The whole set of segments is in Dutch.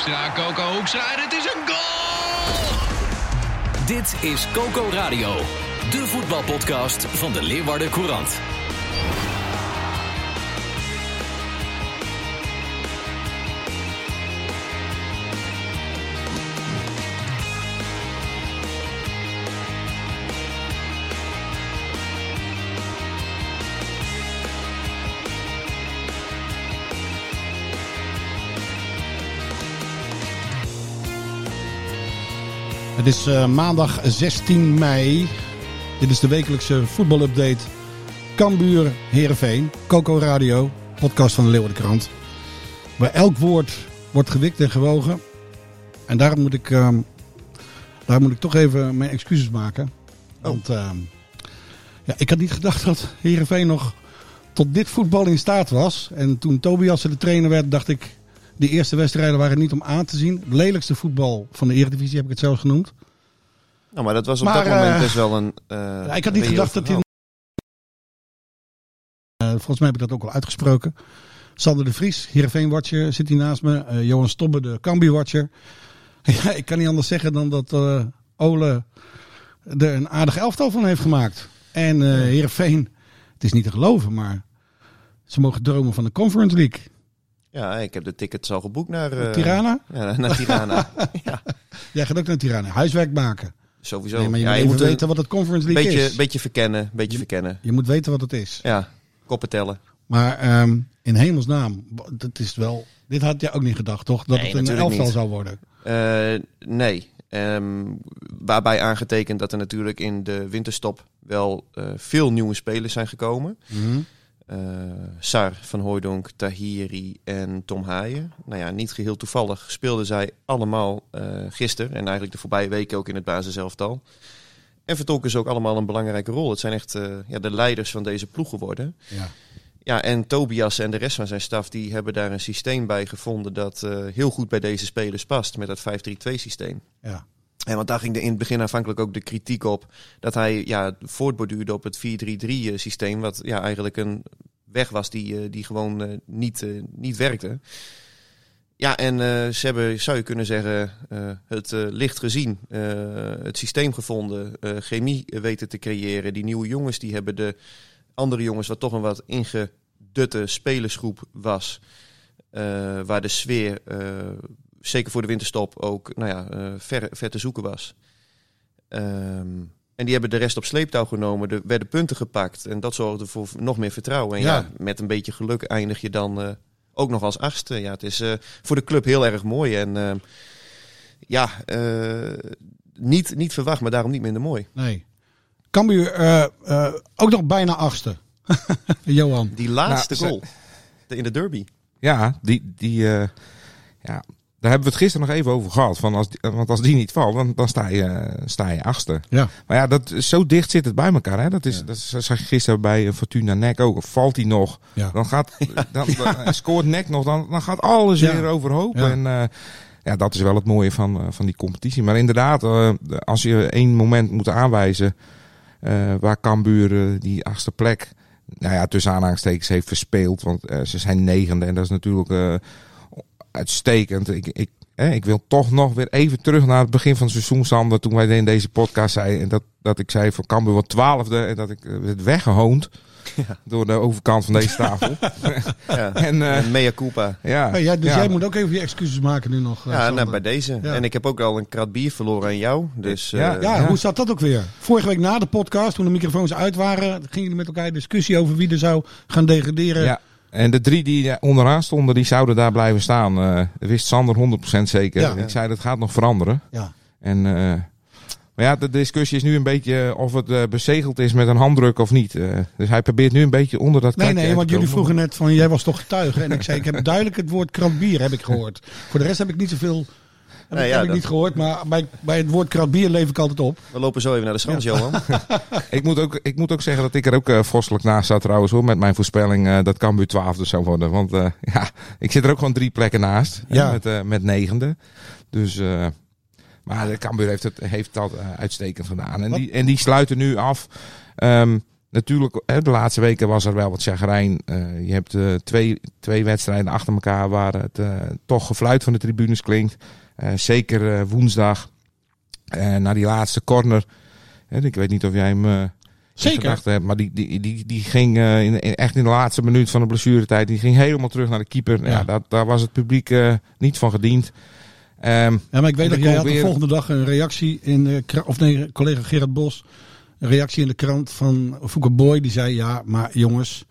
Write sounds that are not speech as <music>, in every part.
Hoekstra, Coco Hoekstra en het is een goal! Dit is Coco Radio, de voetbalpodcast van de Leeuwarden Courant. Het is uh, maandag 16 mei. Dit is de wekelijkse voetbalupdate. Cambuur Heerenveen, Coco Radio, podcast van de Leeuwardenkrant. Waar elk woord wordt gewikt en gewogen. En daarom moet ik, uh, daar moet ik toch even mijn excuses maken. Want uh, ja, ik had niet gedacht dat Heerenveen nog tot dit voetbal in staat was. En toen Tobias de trainer werd, dacht ik... De eerste wedstrijden waren niet om aan te zien. Het lelijkste voetbal van de Eredivisie heb ik het zelfs genoemd. Nou, maar dat was op Maar, dat moment eh, best wel een... uh, Ja, ik had niet gedacht dat hij. Eh, volgens mij heb ik dat ook al uitgesproken. Sander de Vries, Heerenveen-watcher, zit hier naast me. Eh, Johan Stobbe, de Cambuur-watcher. <laughs> Ja, ik kan niet anders zeggen dan dat eh, Ole er een aardig elftal van heeft gemaakt. En eh Heerenveen, het is niet te geloven, maar ze mogen dromen van de Conference League. Ja, ik heb de tickets al geboekt naar... eh, Tirana? <laughs> Ja, naar Tirana. <laughs> ja, Jij gaat ook naar Tirana. Huiswerk maken. sowieso. Nee, maar je ja, moet je weten wat het Conference League beetje, is. beetje verkennen, beetje verkennen. Je moet weten wat het is. Ja, koppen tellen. Maar ehm, in hemelsnaam, dat is wel. Dit had je ook niet gedacht, toch? Dat Nee, het een elftal niet. zou worden. Eh, nee. Ehm, waarbij aangetekend dat er natuurlijk in de winterstop wel eh, veel nieuwe spelers zijn gekomen. Eh, Sar van Hooijdonk, Tahiri en Tom Haaien. Nou ja, niet geheel toevallig speelden zij allemaal eh gisteren en eigenlijk de voorbije weken ook in het basiselftal. En vertolken ze ook allemaal een belangrijke rol. Het zijn echt eh, ja, de leiders van deze ploeg geworden. Ja. Ja, en Tobias en de rest van zijn staf die hebben daar een systeem bij gevonden dat eh, heel goed bij deze spelers past met dat 5-3-2 systeem. Ja. En want daar ging de, in het begin aanvankelijk ook de kritiek op dat hij ja, voortborduurde op het 4-3-3 systeem, wat ja, eigenlijk een weg was die, eh, die gewoon eh, niet, eh, niet werkte. Ja, en eh, ze hebben, zou je kunnen zeggen, eh, het eh, licht gezien, eh, het systeem gevonden, eh, chemie weten te creëren. Die nieuwe jongens, die hebben de andere jongens, wat toch een wat ingedutte spelersgroep was, eh, waar de sfeer, eh, zeker voor de winterstop, ook nou ja, eh, ver, ver te zoeken was. Ehm, en die hebben de rest op sleeptouw genomen, er werden punten gepakt en dat zorgde voor nog meer vertrouwen. En ja, Ja. met een beetje geluk eindig je dan eh, ook nog als achtste. Ja, het is eh, voor de club heel erg mooi en ehm, ja, eh, niet, niet verwacht, maar daarom niet minder mooi. Nee. Cambuur eh, eh, ook nog bijna achtste. <laughs> Johan. Die laatste Nou, goal de- in de derby. Ja, die, die, eh, ja, daar hebben we het gisteren nog even over gehad. Van als, want als die niet valt, dan, dan sta, je, sta je achtste. Ja. Maar ja, dat, zo dicht zit het bij elkaar. Hè? Dat, is, dat zag je gisteren bij eh, Fortuna Nek ook. Valt hij nog, Ja. dan gaat, <laughs> dan, dan scoort Nek nog, dan, dan gaat alles weer overhoop. Ja. En eh, ja, dat is wel het mooie van, eh, van die competitie. Maar inderdaad, eh, als je één moment moet aanwijzen eh, waar Cambuur eh, die achtste plek, nou ja, tussen aanhalingstekens heeft verspeeld. Want eh, ze zijn negende en dat is natuurlijk eh, uitstekend. Ik, ik, hè, ik wil toch nog weer even terug naar het begin van het seizoen, Sander. Toen wij in deze podcast zeiden dat, dat ik zei van Cambuur wordt twaalfde en dat ik eh, werd weggehoond door de overkant van deze tafel. <laughs> Ja. <laughs> en eh, En mea culpa. ja, jij, dus ja. jij moet ook even je excuses maken nu nog. eh, Ja, nou, bij deze. Ja. En ik heb ook al een krat bier verloren aan jou. Dus Ja, eh, ja, Ja. hoe zat dat ook weer? Vorige week na de podcast, toen de microfoons uit waren, gingen jullie met elkaar in discussie over wie er zou gaan degraderen. En de drie die onderaan stonden, die zouden daar blijven staan. Eh, wist Sander 100% zeker. Ja. Ik zei, dat gaat nog veranderen. Ja. En eh, Maar ja, de discussie is nu een beetje of het eh, bezegeld is met een handdruk of niet. Dus hij probeert nu een beetje onder dat Nee, nee, want jullie vroegen net van, jij was toch getuige? En ik zei, ik heb duidelijk het woord kratbier heb ik gehoord. Voor de rest heb ik niet zoveel... Ik- ja, heb ik dat- niet gehoord, maar bij, bij het woord kratbier leef ik altijd op. We lopen zo even naar de Schans, Johan. <laughs> Ik moet, ook, ik moet ook zeggen dat ik er ook eh vorstelijk naast zat trouwens hoor. Met mijn voorspelling eh, dat Cambuur 12 zou worden. Want eh, <laughs> ja, ik zit er ook gewoon drie plekken naast. Ja. met, eh, met negende. Dus, eh, maar de Cambuur heeft het heeft dat uitstekend gedaan. En Wat- die, en die sluiten nu af. Ehm, natuurlijk, hè, de laatste weken was er wel wat chagrijn. Eh, je hebt eh, twee, twee wedstrijden achter elkaar waar het eh, toch gefluit van de tribunes klinkt. Eh, zeker eh, woensdag. Eh, naar die laatste corner. Ik weet niet of jij hem Zeker. hebt. Maar die, die, die, die ging in, echt in de laatste minuut van de blessuretijd. Die ging helemaal terug naar de keeper. Ja. Ja. dat, daar was het publiek niet van gediend. Ehm, Ja, maar ik weet dat jij had de volgende dag een reactie in de of nee, collega Gerard Bos, een reactie in de krant van Fouke Boy. Die zei, ja, maar jongens,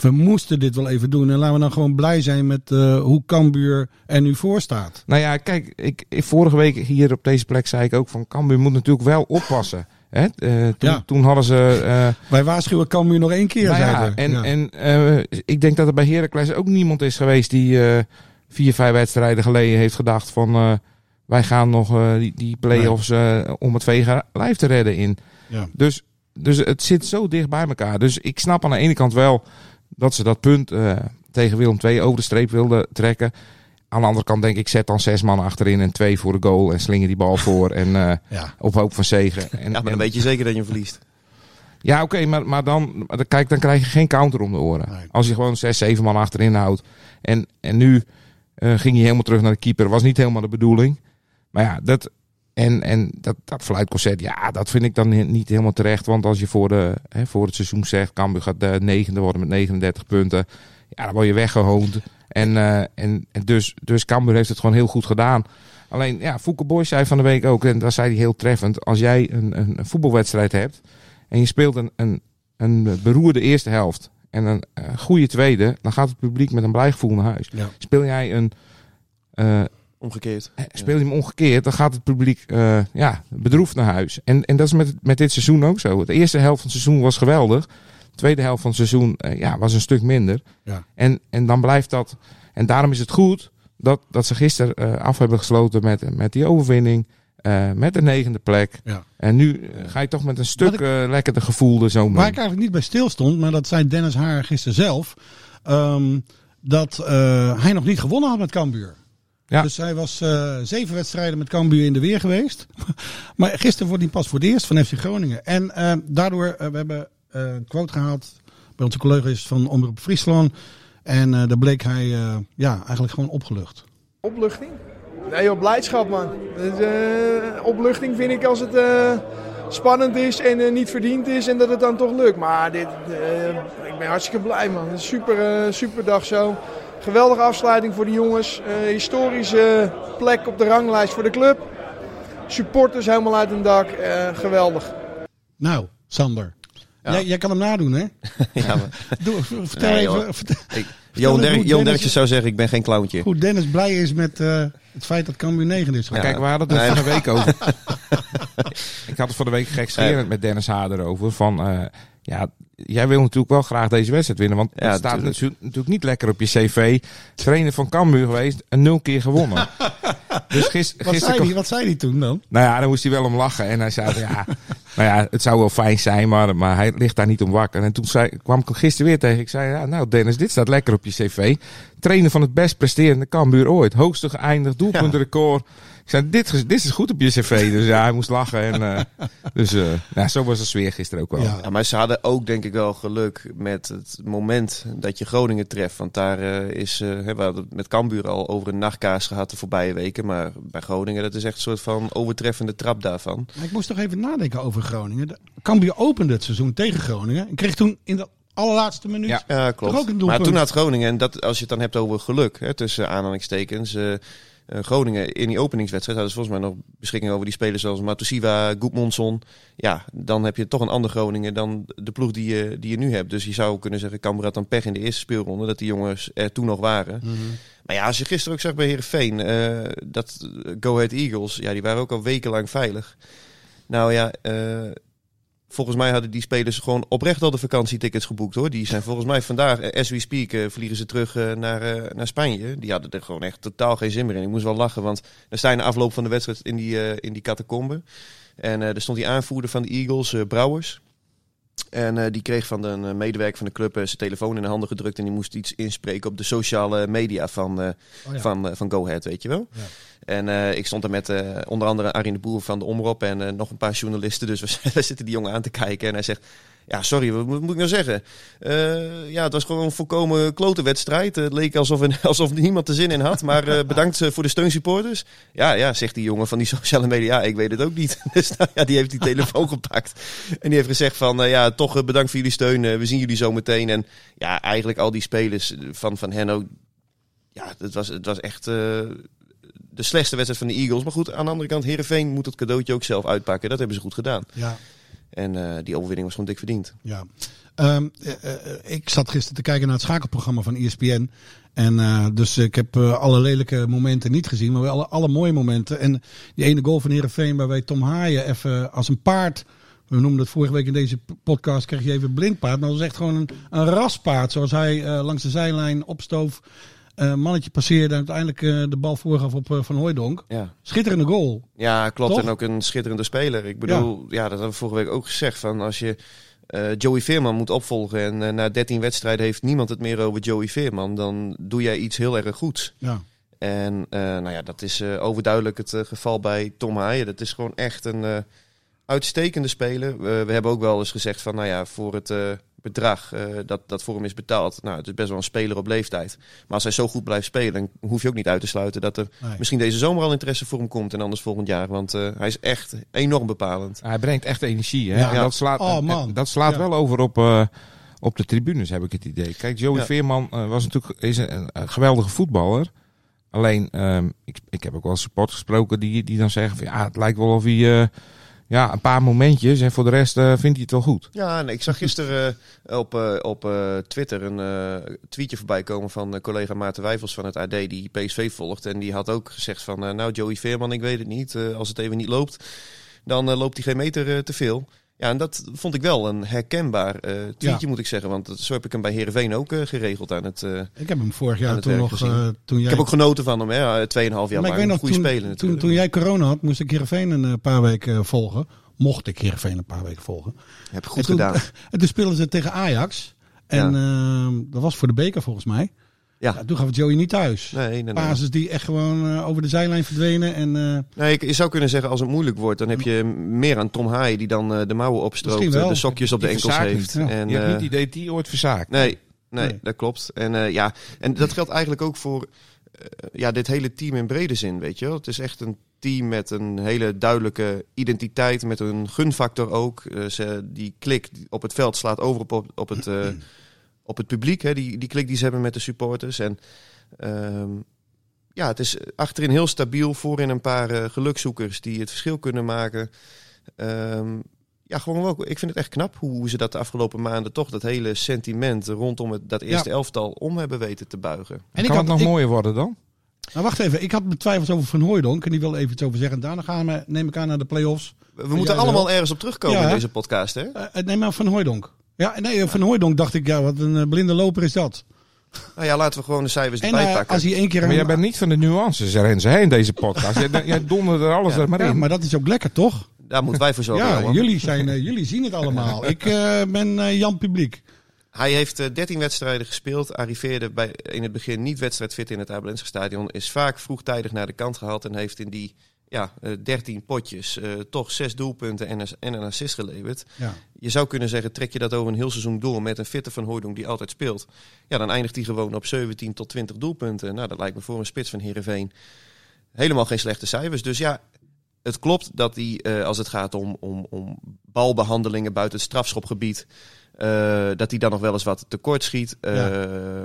we moesten dit wel even doen. En laten we dan gewoon blij zijn met eh, hoe Cambuur er nu voor staat. nou ja, kijk, ik, ik- vorige week hier op deze plek zei ik ook van Cambuur moet natuurlijk wel oppassen. Hè? Eh, toen, Ja. toen hadden ze... eh, Wij waarschuwen Cambuur nog één keer, Nou ja, en, Ja. en ik denk dat er bij Heracles ook niemand is geweest die vier, vijf wedstrijden geleden heeft gedacht van wij gaan nog die, die play-offs om het vega lijf te redden in. Ja. Dus, dus het zit zo dicht bij elkaar. Dus ik snap aan de ene kant wel dat ze dat punt eh, tegen Willem II over de streep wilden trekken. Aan de andere kant denk ik, zet dan zes man achterin en twee voor de goal en slinger die bal voor en eh, <laughs> ja. op hoop van zegen. En, Ja, maar dan weet je zeker dat je hem verliest. ja, oké, maar, maar dan, maar dan- kijk, dan krijg je geen counter om de oren. Nee. Als je gewoon zes, zeven man achterin houdt. En, en nu eh, ging hij helemaal terug naar de keeper. Was niet helemaal de bedoeling. Maar ja, dat, en, en dat, dat fluitconcert, ja, dat vind ik dan ni- niet helemaal terecht. Want als je voor, de, hè, voor het seizoen zegt, Cambuur gaat de negende worden met 39 punten. Ja, dan word je weggehoond. En, eh, en, en dus, dus Cambuur heeft het gewoon heel goed gedaan. Alleen, ja, Fouke Boys zei van de week ook, en dat zei hij heel treffend. Als jij een, een, een voetbalwedstrijd hebt en je speelt een, een, een beroerde eerste helft en een eh, goede tweede, dan gaat het publiek met een blij gevoel naar huis. Ja. Speel jij een, eh, Omgekeerd. speel je hem omgekeerd, dan gaat het publiek eh, ja, bedroefd naar huis. En, en dat is met, met dit seizoen ook zo. De eerste helft van het seizoen was geweldig. De tweede helft van het seizoen eh, ja, was een stuk minder. Ja. En, en dan blijft dat. En daarom is het goed dat, dat ze gisteren eh, af hebben gesloten met, met die overwinning. eh, met de negende plek. Ja. En nu ga je toch met een stuk Wat eh lekkerder gevoel er zo mee. Waar ik eigenlijk niet bij stil stond, maar dat zei Dennis Haar gisteren zelf. ehm, dat eh, hij nog niet gewonnen had met Cambuur. Ja. Dus hij was eh, zeven wedstrijden met Cambuur in de weer geweest. <laughs> maar gisteren wordt hij pas voor het eerst van FC Groningen. En eh, daardoor, eh, we hebben eh, een quote gehaald bij onze collega's van Omroep Friesland. En eh daar bleek hij eh, ja, eigenlijk gewoon opgelucht. Opluchting? Nee joh, blijdschap man. Dus, eh, opluchting vind ik als het eh, spannend is en niet verdiend is en dat het dan toch lukt. Maar dit, eh, ik ben hartstikke blij man. Een super, eh, super dag zo. Geweldige afsluiting voor de jongens. Eh, historische plek op de ranglijst voor de club. Supporters helemaal uit een dak. Eh, geweldig. Nou, Sander. Ja. Jij, jij kan hem nadoen, hè? <laughs> Ja, maar, Doe, vertel Nee, even vertel- ik, Johan, Derksen zou zeggen, ik ben geen clowntje. hoe Dennis blij is met eh, het feit dat Cambuur 9 is. Ja. Kijk, we hadden het er Nee. van de week over. <laughs> ik had het van de week gekscherend met Dennis Hader over. Van, eh, ja, jij wil natuurlijk wel graag deze wedstrijd winnen. Want Ja, het staat tuurlijk. natuurlijk, natuurlijk niet lekker op je cv. Trainer van Cambuur geweest en nul keer gewonnen. <laughs> dus Wat, zei hij, wat zei hij toen dan? Nou ja, dan moest hij wel om lachen. En hij zei, ja, <laughs> nou ja, het zou wel fijn zijn, maar, maar hij ligt daar niet om wakker. En toen zei, kwam ik gisteren weer tegen. Ik zei, ja, nou Dennis, dit staat lekker op je cv. Trainer van het best presterende Cambuur ooit. Hoogste geëindigd, doelpuntenrecord. Ik zei, dit, is- dit is goed op je cv. Dus ja, hij moest lachen. En, eh, dus eh, ja, zo was de sfeer gisteren ook wel. Ja. Ja, maar ze hadden ook denk ik wel geluk met het moment dat je Groningen treft. Want daar eh, is, hè, we hadden het met Cambuur al over een nachtkaas gehad de voorbije weken. Maar bij Groningen, dat is echt een soort van overtreffende trap daarvan. Maar Ik moest toch even nadenken over Groningen. Cambuur opende het seizoen tegen Groningen. En kreeg toen in de allerlaatste minuut... Ja. Ja, Toch ook klopt. een doelpunt? Maar toen had Groningen, en dat, als je het dan hebt over geluk, hè, tussen aanhalingstekens. Groningen in die openingswedstrijd hadden ze volgens mij nog beschikking over die spelers zoals Matusiwa, Goedmondson. Ja, dan heb je toch een ander Groningen dan de ploeg die je, die je nu hebt. Dus je zou kunnen zeggen, Cambuur dan pech in de eerste speelronde, dat die jongens er toen nog waren. Mhm. Maar ja, als je gisteren ook zag bij Heerenveen, eh dat Go Ahead Eagles, ja, die waren ook al wekenlang veilig. Nou ja, eh, volgens mij hadden die spelers gewoon oprecht al de vakantietickets geboekt hoor. Die zijn volgens mij vandaag, eh, as we speak, eh, vliegen ze terug eh, naar, naar Spanje. Die hadden er gewoon echt totaal geen zin meer in. Ik moest wel lachen, want er sta je na afloop van de wedstrijd in die, in die catacombe. En er stond die aanvoerder van de Eagles, Brouwers. En die kreeg van een medewerker van de club zijn telefoon in de handen gedrukt. En die moest iets inspreken op de sociale media van, Oh ja. van, van Go Ahead, weet je wel. Ja. En eh, ik stond er met eh, onder andere Arjen de Boer van de Omroep en eh, nog een paar journalisten. Dus we, <laughs> zitten die jongen aan te kijken en hij zegt... Ja, sorry, wat moet, ik nou zeggen? Ja, het was gewoon een volkomen klote wedstrijd. Het leek alsof, <laughs> alsof niemand er zin in had. Maar bedankt voor de steunsupporters. Ja, ja, zegt die jongen van die <laughs> sociale media. Ja, ik weet het ook niet. Dus nou, ja, die heeft die telefoon gepakt. En die heeft gezegd van, ja, toch bedankt voor jullie steun. We zien jullie zo meteen. En ja, eigenlijk al die spelers van, van Henno... Ja, het was, het was echt... de slechtste wedstrijd van de Eagles. Maar goed, aan de andere kant, Herenveen moet het cadeautje ook zelf uitpakken. Dat hebben ze goed gedaan. Ja, En eh, die overwinning was gewoon dik verdiend. ja. Ehm, eh, eh, ik zat gisteren te kijken naar het schakelprogramma van ESPN. En dus ik heb alle lelijke momenten niet gezien, maar wel alle, alle mooie momenten. En die ene goal van Herenveen waarbij Tom Haaien even als een paard... We noemden het vorige week in deze podcast, kreeg je even blindpaard. Maar dat was echt gewoon een, een raspaard. Zoals hij langs de zijlijn opstoof. Eh, mannetje passeerde en uiteindelijk eh, de bal voorgaf op eh, Van Hooijdonk. Ja. Schitterende goal. Ja, klopt. Toch? En ook een schitterende speler. Ik bedoel, ja, dat hebben we vorige week ook gezegd. Van als je Joey Veerman moet opvolgen en na 13 wedstrijden heeft niemand het meer over Joey Veerman, dan doe jij iets heel erg goeds. Ja. En nou ja, dat is overduidelijk het geval bij Tom Haaien. Dat is gewoon echt een uitstekende speler. We hebben ook wel eens gezegd van, nou ja, voor het bedrag eh, dat, dat voor hem is betaald. Nou, het is best wel een speler op leeftijd. Maar als hij zo goed blijft spelen, dan hoef je ook niet uit te sluiten dat er Nee. misschien deze zomer al interesse voor hem komt en anders volgend jaar. Want eh, hij is echt enorm bepalend. Hij brengt echt energie. Hè? Ja. En dat slaat, Oh, en dat slaat Ja. wel over op, eh, op de tribunes, heb ik het idee. Kijk, Joey Ja. Veerman was natuurlijk is een, een geweldige voetballer. Alleen, ehm, ik, ik heb ook wel supporters gesproken die, die dan zeggen van ja, het lijkt wel of hij eh, ja, een paar momentjes en voor de rest eh, vindt hij het wel goed. Ja, en ik zag gisteren eh, op, eh, op Twitter een tweetje voorbij komen van collega Maarten Wijfels van het AD die PSV volgt. En die had ook gezegd van, nou Joey Veerman, ik weet het niet. Als het even niet loopt, dan loopt hij geen meter te veel. Ja, en dat vond ik wel een herkenbaar eh tweetje, Ja. moet ik zeggen. Want zo heb ik hem bij Heerenveen ook eh, geregeld aan het... eh, Ik heb hem vorig jaar toen nog... toen ik jij heb ook genoten van hem, hè. Tweeënhalf jaar maar ik lang. weet nog, Goede toen, speler toen, toen jij corona had, moest ik Heerenveen een paar weken volgen. Mocht ik Heerenveen een paar weken volgen. Heb je goed en toen, gedaan. <laughs> En toen speelden ze tegen Ajax. En ehm, dat was voor de beker volgens mij. Ja. Ja, toen gaf het Joey niet thuis. Nee, nee, nee. Basis die echt gewoon eh, over de zijlijn verdwenen. En eh, Nee, ik, je zou kunnen zeggen, als het moeilijk wordt, dan heb je meer aan Tom Haaien die dan eh, de mouwen opstroopt, de sokjes op de Die enkels heeft. ja. En, je hebt niet het idee dat hij ooit verzaakt. nee, nee, Nee. dat klopt. En eh, ja, en dat geldt eigenlijk ook voor eh, ja, dit hele team in brede zin, weet je wel. Het is echt een team met een hele duidelijke identiteit, met een gunfactor ook. Eh, ze, die klik op het veld slaat over op, op, op het, eh, op het publiek, hè, die, die klik die ze hebben met de supporters. En ehm, ja, het is achterin heel stabiel, voorin een paar eh, gelukzoekers die het verschil kunnen maken. Ehm, ja, gewoon wel. Ik vind het echt knap hoe ze dat de afgelopen maanden toch dat hele sentiment rondom het, dat eerste elftal om hebben weten te buigen. en kan ik had het nog ik, mooier worden dan? Nou, wacht even. Ik had mijn twijfels over Van Hooijdonk. En die wil even iets over zeggen. Daarna gaan we, neem ik aan, naar de play-offs. We moeten allemaal wel? ergens op terugkomen Ja, in deze podcast, hè? Neem maar Van Hooijdonk. Ja, nee, Van Hooijdonk dacht ik, ja, wat een eh, blinde loper is dat. Nou ja, laten we gewoon de cijfers En erbij eh, pakken. als hij één keer... Maar een- jij bent niet van de nuances, Renze, hè, in deze podcast. jij, jij dondert er alles Ja. er maar ja, in. maar dat is ook lekker, toch? Daar moeten wij voor zorgen. Ja, jullie, zijn, eh, jullie zien het allemaal. Ik ben eh, Jan Publiek. Hij heeft eh, 13 wedstrijden gespeeld. Arriveerde bij, in het begin niet wedstrijdfit in het Abelense stadion. Is vaak vroegtijdig naar de kant gehaald. En heeft in die ja, eh, 13 potjes eh, toch zes doelpunten en, een- en een assist geleverd. Ja. Je zou kunnen zeggen, trek je dat over een heel seizoen door met een fitte van Hooydonk die altijd speelt. Ja, dan eindigt hij gewoon op 17 tot 20 doelpunten. Nou, dat lijkt me voor een spits van Heerenveen helemaal geen slechte cijfers. Dus ja, het klopt dat hij, eh, als het gaat om, om, om balbehandelingen buiten het strafschopgebied, eh, dat hij dan nog wel eens wat tekort schiet. Eh,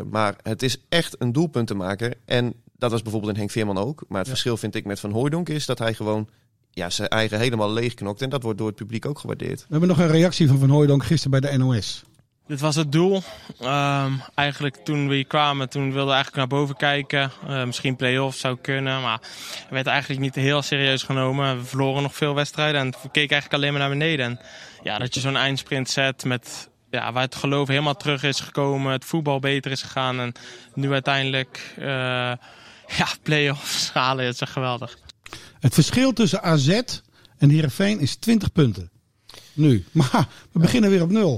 Maar het is echt een doelpuntenmaker. En dat was bijvoorbeeld in Henk Veerman ook. Maar het verschil vind ik met Van Hooydonk is dat hij gewoon ja, zijn eigen helemaal leegknokt. En dat wordt door het publiek ook gewaardeerd. We hebben nog een reactie van Van Hooijdonk gisteren bij de NOS. Dit was het doel. Ehm, eigenlijk toen we hier kwamen, toen wilden we eigenlijk naar boven kijken. Uh, misschien play-off zou kunnen, maar we werd eigenlijk niet heel serieus genomen. We verloren nog veel wedstrijden en we keken eigenlijk alleen maar naar beneden. En ja, dat je zo'n eindsprint zet met ja, waar het geloof helemaal terug is gekomen, het voetbal beter is gegaan en nu uiteindelijk uh, <laughs> ja, play-offs halen, is echt geweldig. Het verschil tussen AZ en Heerenveen is 20 punten. Nu. <laughs> Maar we beginnen weer op nul.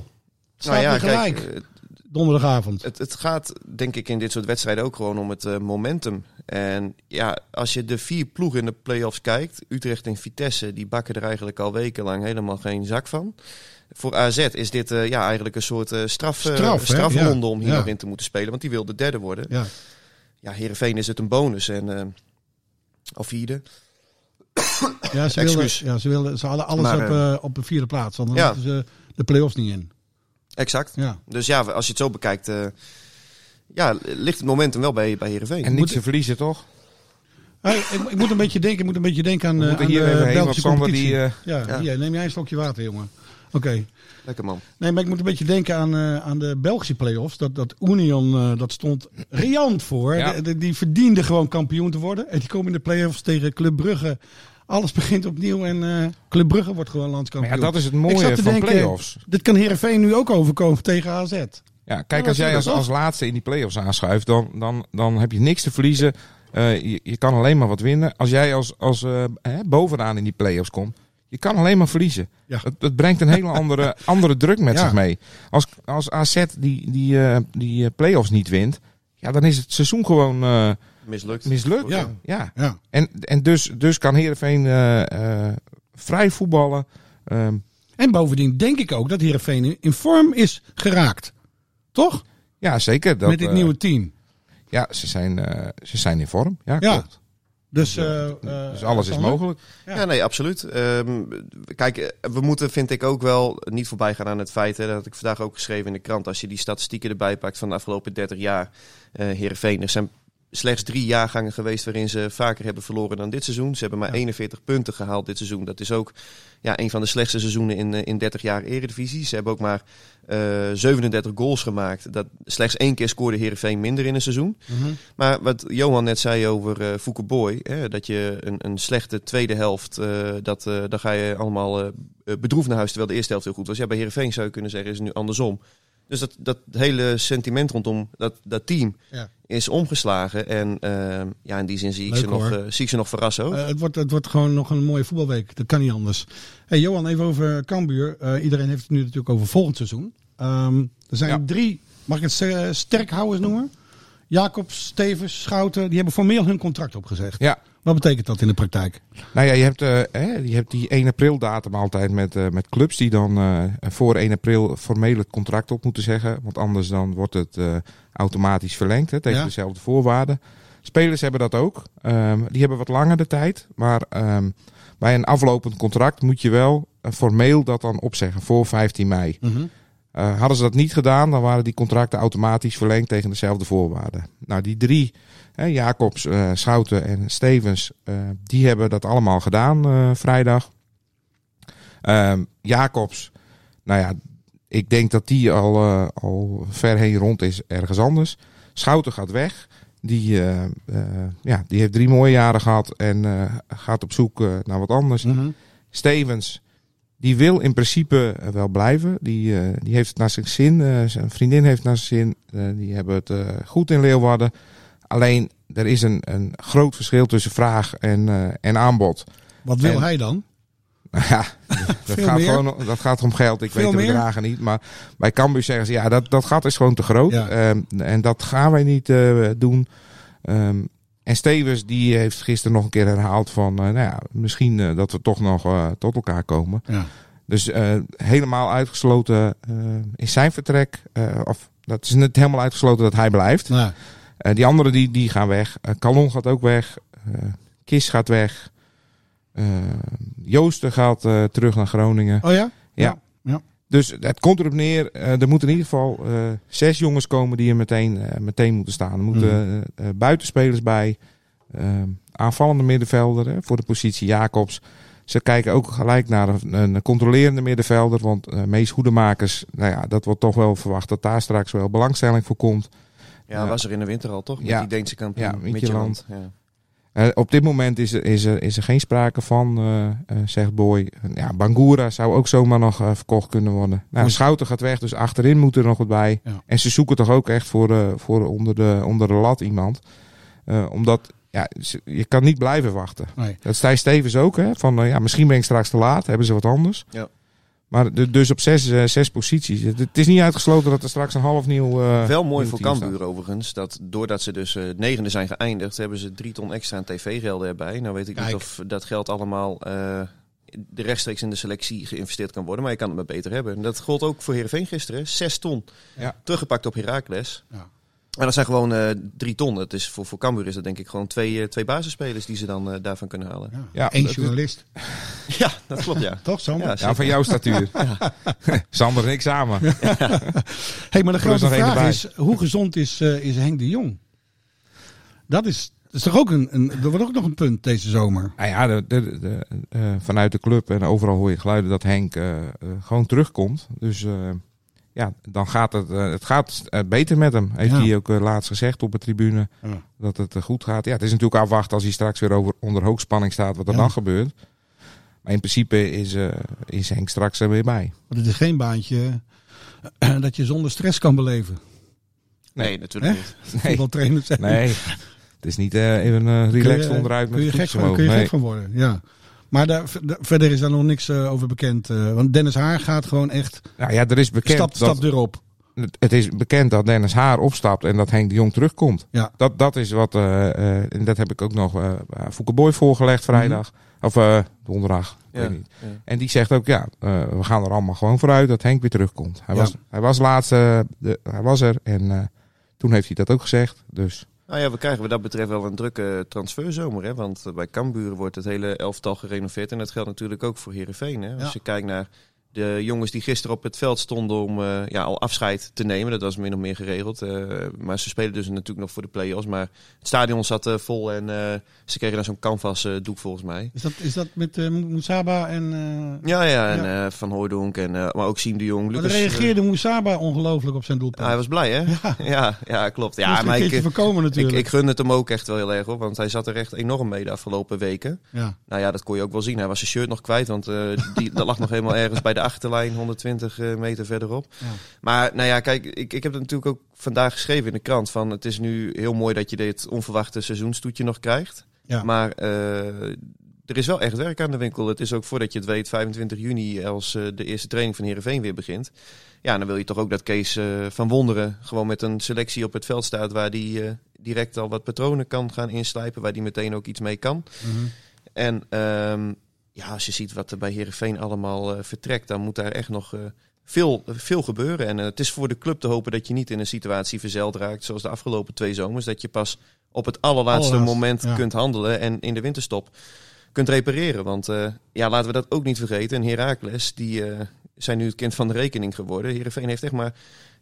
Het staat Nou ja, weer gelijk. kijk, donderdagavond. Het, het gaat denk ik in dit soort wedstrijden ook gewoon om het eh, momentum. En ja, als je de vier ploegen in de play-offs kijkt, Utrecht en Vitesse, die bakken er eigenlijk al wekenlang helemaal geen zak van. Voor AZ is dit eh, ja, eigenlijk een soort eh, straf, eh, strafronde Ja. om hier Ja. nog in te moeten spelen, want die wil de derde worden. Ja. Ja, Heerenveen is het een bonus en eh of vierde. Ja, ze, wilden, ja, ze, wilden, ze hadden alles Maar, op, eh, eh, op de vierde plaats. Want dan ja. hadden ze de play-offs niet in. Exact. Ja. Dus ja, als je het zo bekijkt, eh, ja, ligt het momentum wel bij, bij Heerenveen. En niet te verliezen, toch? Hey, ik, ik moet een beetje denken, ik moet een beetje denken aan, We eh, moeten aan hier de even heen, want Belgische Sander competitie. die... eh, ja, Ja. Hier, neem jij een slokje water, jongen. Oké. Lekker man. Nee, maar ik moet een beetje denken aan, eh, aan de Belgische play-offs. Dat, dat Union, dat stond riant voor. Ja. De- de- die verdiende gewoon kampioen te worden. En die komen in de play-offs tegen Club Brugge. Alles begint opnieuw en Club Brugge wordt gewoon maar landskampioen. ja, dat is het mooie van denken, play-offs. Dit kan Heerenveen nu ook overkomen tegen AZ. Ja, kijk, als jij als, als laatste in die play-offs aanschuift, dan, dan, dan heb je niks te verliezen. Eh, je, je kan alleen maar wat winnen. Als jij als, als eh, hè, bovenaan in die play-offs komt, je kan alleen maar verliezen. Ja. Het, het brengt een hele andere, <laughs> andere druk met Ja. zich mee. Als, als AZ die, die, eh, die play-offs niet wint, ja, dan is het seizoen gewoon eh, Mislukt. mislukt. Ja. ja. Ja. En, en dus, dus kan Heerenveen eh, eh, vrij voetballen. Ehm, En bovendien denk ik ook dat Heerenveen in vorm is geraakt. Toch? ja, zeker. Dat, Met dit nieuwe team. Ja, ze zijn, eh, ze zijn in vorm. Ja, Ja. klopt. Dus, eh, eh, Dus alles is mogelijk. Ja. Ja, nee, absoluut. Ehm, kijk, we moeten, vind ik ook wel, niet voorbij gaan aan het feit. Hè, dat had ik vandaag ook geschreven in de krant. Als je die statistieken erbij pakt van de afgelopen 30 jaar. eh Heerenveen, er zijn slechts drie jaargangen geweest waarin ze vaker hebben verloren dan dit seizoen. Ze hebben maar 41 punten gehaald dit seizoen. Dat is ook ja, een van de slechtste seizoenen in, eh, in 30 jaar Eredivisie. Ze hebben ook maar eh 37 goals gemaakt. Dat, slechts één keer scoorde Heerenveen minder in een seizoen. Mhm. Maar wat Johan net zei over eh Fouke Boy, hè, dat je een, een slechte tweede helft, eh dat, eh dan ga je allemaal eh, eh, bedroefd naar huis, terwijl de eerste helft heel goed was. Ja, bij Heerenveen zou je kunnen zeggen, is het nu andersom. Dus dat, dat hele sentiment rondom dat, dat team Ja. is omgeslagen. En eh, ja, in die zin zie ik, Leuk, ze nog, eh, zie ik ze nog verrassen. ook. Eh, het, wordt, het wordt gewoon nog een mooie voetbalweek. Dat kan niet anders. Hey, Johan, even over Cambuur. Eh, iedereen heeft het nu natuurlijk over volgend seizoen. Ehm, er zijn Ja. drie, mag ik het sterkhouders noemen? Jacobs, Stevens, Schouten. Die hebben formeel hun contract opgezegd. Ja. Wat betekent dat in de praktijk? Nou ja, je hebt, eh, hè, je hebt die 1 april datum altijd met, eh, met clubs die dan eh, voor 1 april formeel het contract op moeten zeggen. Want anders dan wordt het automatisch verlengd hè, tegen Ja. dezelfde voorwaarden. Spelers hebben dat ook. Ehm, die hebben wat langer de tijd. Maar ehm, bij een aflopend contract moet je wel formeel dat dan opzeggen voor 15 mei. Eh, hadden ze dat niet gedaan, dan waren die contracten automatisch verlengd tegen dezelfde voorwaarden. Nou, die drie, Jacobs, eh, Schouten en Stevens, eh, die hebben dat allemaal gedaan eh, vrijdag. Ehm, Jacobs, nou ja, ik denk dat die al, al ver heen rond is ergens anders. Schouten gaat weg. Die, ja, die heeft drie mooie jaren gehad en gaat op zoek naar wat anders. Mhm. Stevens, die wil in principe wel blijven. Die, die heeft het naar zijn zin. zijn vriendin heeft het naar zijn zin. Die hebben het goed in Leeuwarden. Alleen, er is een, een groot verschil tussen vraag en, eh, en aanbod. Wat wil En- hij dan? <laughs> Ja, <laughs> dat gaat, meer? gewoon, dat gaat om geld. Ik Veel weet de meer? bedragen niet. Maar bij Cambuur zeggen ze, ja, dat, dat gat is gewoon te groot. Ja. Ehm, en dat gaan wij niet eh, doen. Ehm, en Stevens, die heeft gisteren nog een keer herhaald van... eh, nou ja, misschien dat we toch nog tot elkaar komen. Ja. Dus helemaal uitgesloten is zijn vertrek. of dat is niet helemaal uitgesloten dat hij blijft. Nou, Eh, die anderen die, die gaan weg. Eh Calon gaat ook weg. Eh Kis gaat weg. Eh, Joosten gaat eh, terug naar Groningen. oh ja? Ja. ja. Dus het komt erop neer. eh, er moeten in ieder geval eh, zes jongens komen die er meteen, eh, meteen moeten staan. Er moeten eh, buitenspelers bij. eh, aanvallende middenvelder hè, voor de positie Jacobs. Ze kijken ook gelijk naar een, een controlerende middenvelder. Want uh, Mees Hoedemakers, nou ja, dat wordt toch wel verwacht dat daar straks wel belangstelling voor komt. Ja, was er in de winter al toch? Met Ja. die Deense kampioen. Ja, Midtjylland. Ja. Eh, op dit moment is er, is, er, is er geen sprake van, eh, eh, zegt Boy. Ja, Bangura zou ook zomaar nog verkocht kunnen worden. Nou. Schouten gaat weg, dus achterin moet er nog wat bij. Ja. En ze zoeken toch ook echt voor, eh, voor onder, de, onder de lat iemand. Eh, omdat ja, ze- je kan niet blijven wachten. Nee. Dat zei Stevens ook. Hè, van, ja, misschien ben ik straks te laat. Hebben ze wat anders. Ja. Maar de- dus op zes, eh, zes posities. Het, het is niet uitgesloten dat er straks een half nieuw... eh, Wel mooi voor Cambuur overigens. Dat doordat ze dus eh, negende zijn geëindigd, hebben ze drie ton extra aan tv-gelden erbij. Nou weet ik Kijk. niet of dat geld allemaal eh, de rechtstreeks in de selectie geïnvesteerd kan worden. Maar je kan het maar beter hebben. En dat gold ook voor Heerenveen gisteren. hè. Zes ton. Ja. Teruggepakt op Heracles. Ja. En dat zijn gewoon eh, drie ton. Dat is voor, voor Cambuur is dat denk ik gewoon twee, eh, twee basisspelers die ze dan eh, daarvan kunnen halen. Ja. Ja, Eén dat is- journalist. <laughs> Ja, dat klopt ja. Toch, Sander? Ja, Ja, van jouw statuur. <laughs> <laughs> Sander en ik samen. hey, maar de grote vraag erbij. is, hoe gezond is, eh, is Henk de Jong? Dat is, dat is toch ook een, een, er wordt ook nog een punt deze zomer. Nou ja, de, de, de, eh, vanuit de club en overal hoor je geluiden dat Henk gewoon terugkomt. Dus eh, ja, dan gaat het, eh, het gaat eh, beter met hem. Heeft Ja. hij ook eh, laatst gezegd op de tribune Ja. dat het goed gaat. Ja, het is natuurlijk afwachten als hij straks weer over, onder hoogspanning staat wat er Ja. dan gebeurt. Maar in principe is, eh, is Henk straks er weer bij. Want het is geen baantje <clears throat> dat je zonder stress kan beleven. Nee, natuurlijk Hè? niet. <laughs> Voetbaltrainer zijn. Nee, het is niet eh, even eh, relaxed Kun je- onderuit met kun je, gek van, kun je Nee. gek van worden, ja. Maar daar, ver- verder is daar nog niks eh, over bekend. eh, want Dennis Haar gaat gewoon echt Nou ja, er is bekend stap, dat, stap erop. Het- Het is bekend dat Dennis Haar opstapt en dat Henk de Jong terugkomt. Ja. Dat, dat is wat, eh, eh, en dat heb ik ook nog uh, Fouke Boy voorgelegd vrijdag. Of eh, donderdag, ik Ja, weet niet. ja. En die zegt ook, ja, eh, we gaan er allemaal gewoon vooruit dat Henk weer terugkomt. Hij, Ja. was, hij was laatst, de, hij was er en eh, toen heeft hij dat ook gezegd. Dus Nou ja, we krijgen wat dat betreft wel een drukke transferzomer. Hè? Want eh, bij Cambuur wordt het hele elftal gerenoveerd. En dat geldt natuurlijk ook voor Heerenveen. Hè? Als Ja. je kijkt naar de jongens die gisteren op het veld stonden om eh, ja, al afscheid te nemen. Dat was min of meer geregeld. eh, maar ze spelen dus natuurlijk nog voor de play-offs. Maar het stadion zat eh, vol en ze kregen daar zo'n canvas doek volgens mij. Is dat, is dat met Moussaba en... Ja, ja, en Ja. Van Hooijdonk en maar ook Siem de Jong. Lucas, reageerde Moussaba ongelooflijk op zijn doelpunt. hij was blij, hè? Ja. ja, ja, klopt. ja, maar ik, voorkomen ik, natuurlijk. ik gun het hem ook echt wel heel erg op. Want hij zat er echt enorm mee de afgelopen weken. ja. Nou ja, dat kon je ook wel zien. Hij was zijn shirt nog kwijt, want die, <laughs> dat lag nog helemaal ergens bij de achterlijn, 120 eh, meter verderop. Ja. Maar nou ja, kijk, ik, ik heb het natuurlijk ook vandaag geschreven in de krant van het is nu heel mooi dat je dit onverwachte seizoenstoetje nog krijgt. Ja. Maar eh, er is wel echt werk aan de winkel. Het is ook voordat je het weet, 25 juni, als eh, de eerste training van Heerenveen weer begint. Ja, dan wil je toch ook dat Kees van Wonderen gewoon met een selectie op het veld staat waar die eh, direct al wat patronen kan gaan inslijpen, waar die meteen ook iets mee kan. Mhm. En ehm, ja, als je ziet wat er bij Herenveen allemaal eh, vertrekt, dan moet daar echt nog eh, veel, veel gebeuren. En eh, het is voor de club te hopen dat je niet in een situatie verzeild raakt, zoals de afgelopen twee zomers. Dat je pas op het allerlaatste moment ja. kunt handelen en in de winterstop kunt repareren. Want ja, laten we dat ook niet vergeten. En Heracles, die zijn nu het kind van de rekening geworden. Herenveen heeft echt maar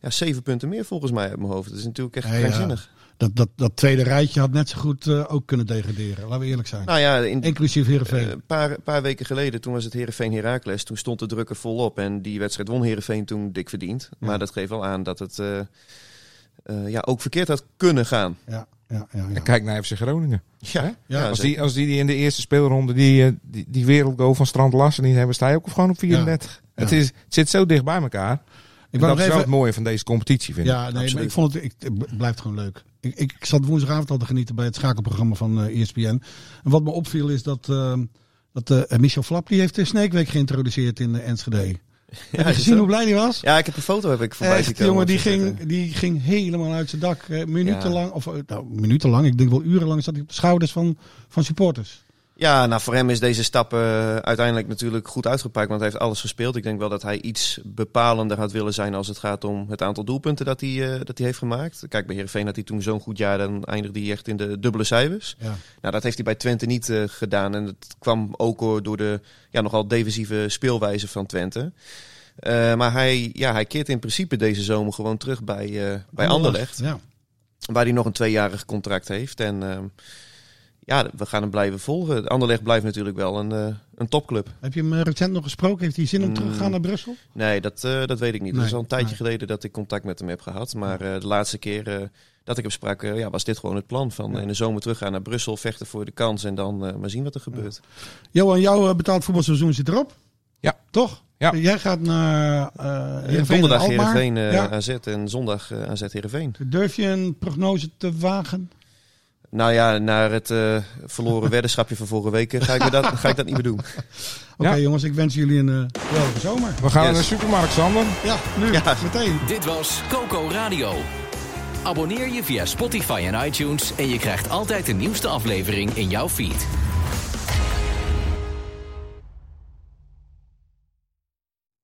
ja, zeven punten meer volgens mij uit mijn hoofd. Dat is natuurlijk echt Ja, ja. Dat, dat, dat tweede rijtje had net zo goed eh, ook kunnen degraderen. Laten we eerlijk zijn. Nou ja, in, Inclusief Heerenveen. Een paar, paar weken geleden, toen was het Heerenveen Heracles. Toen stond de druk er volop. En die wedstrijd won Heerenveen toen dik verdiend. Maar dat geeft wel aan dat het eh, eh, ja, ook verkeerd had kunnen gaan. ja, ja, ja, ja. en kijk naar FC Groningen. Ja, Ja, als, die, als die, die in de eerste speelronde die, eh, die, die wereldgoal van Strand Larsen niet hebben, sta je ook gewoon op 34. Het, Ja. is, het zit zo dicht bij elkaar. Ik dat is wel het mooie van deze competitie, vind ik. Ja, nee, maar ik vond het, ik, het blijft gewoon leuk. Ik, ik, ik zat woensdagavond al te genieten bij het schakelprogramma van eh ESPN. En wat me opviel is dat, eh, dat eh, Michel Flap, die heeft de Sneekweek geïntroduceerd in eh, Enschede. heb je gezien hoe blij die was? Ja, ik heb een foto heb ik voorbij Echt, die jongen die ging, die ging helemaal uit zijn dak. Minutenlang, Ja. of nou, minutenlang, ik denk wel urenlang zat hij op de schouders van, van supporters. Ja, nou voor hem is deze stap eh, uiteindelijk natuurlijk goed uitgepakt. Want hij heeft alles gespeeld. Ik denk wel dat hij iets bepalender had willen zijn als het gaat om het aantal doelpunten dat hij, eh, dat hij heeft gemaakt. Kijk, bij Heerenveen had hij toen zo'n goed jaar. Dan eindigde hij echt in de dubbele cijfers. Ja. Nou, dat heeft hij bij Twente niet eh, gedaan. En dat kwam ook door- de ja, nogal defensieve speelwijze van Twente. Maar hij, ja, hij keert in principe deze zomer gewoon terug bij, bij Anderlecht. Ja. Waar hij nog een tweejarig contract heeft. En ehm, ja, we gaan hem blijven volgen. Anderlecht blijft natuurlijk wel een, eh, een topclub. Heb je hem eh, recent nog gesproken? Heeft hij zin om Mm. terug te gaan naar Brussel? Nee, dat, eh, dat weet ik niet. Nee, Het is al een tijdje nee. geleden dat ik contact met hem heb gehad. Maar eh, de laatste keer eh, dat ik hem sprak, ja, was dit gewoon het plan. Van in de zomer teruggaan naar Brussel, vechten voor de kans en dan eh, maar zien wat er gebeurt. Johan, jouw betaald voetbalseizoen zit erop. Ja. Toch? Ja. Jij gaat naar eh Heerenveen Donderdag. Heerenveen Ja. AZ en zondag AZ Heerenveen. Durf je een prognose te wagen? Nou ja, naar het eh, verloren <laughs> weddenschapje van vorige week eh, ga ik, me dat, ga ik dat niet meer doen. <laughs> Oké Ja. jongens, ik wens jullie een eh geweldige zomer. We gaan Yes. naar de supermarkt, Sander. Ja, nu, Ja. meteen. Dit was Coco Radio. Abonneer je via Spotify en iTunes en je krijgt altijd de nieuwste aflevering in jouw feed.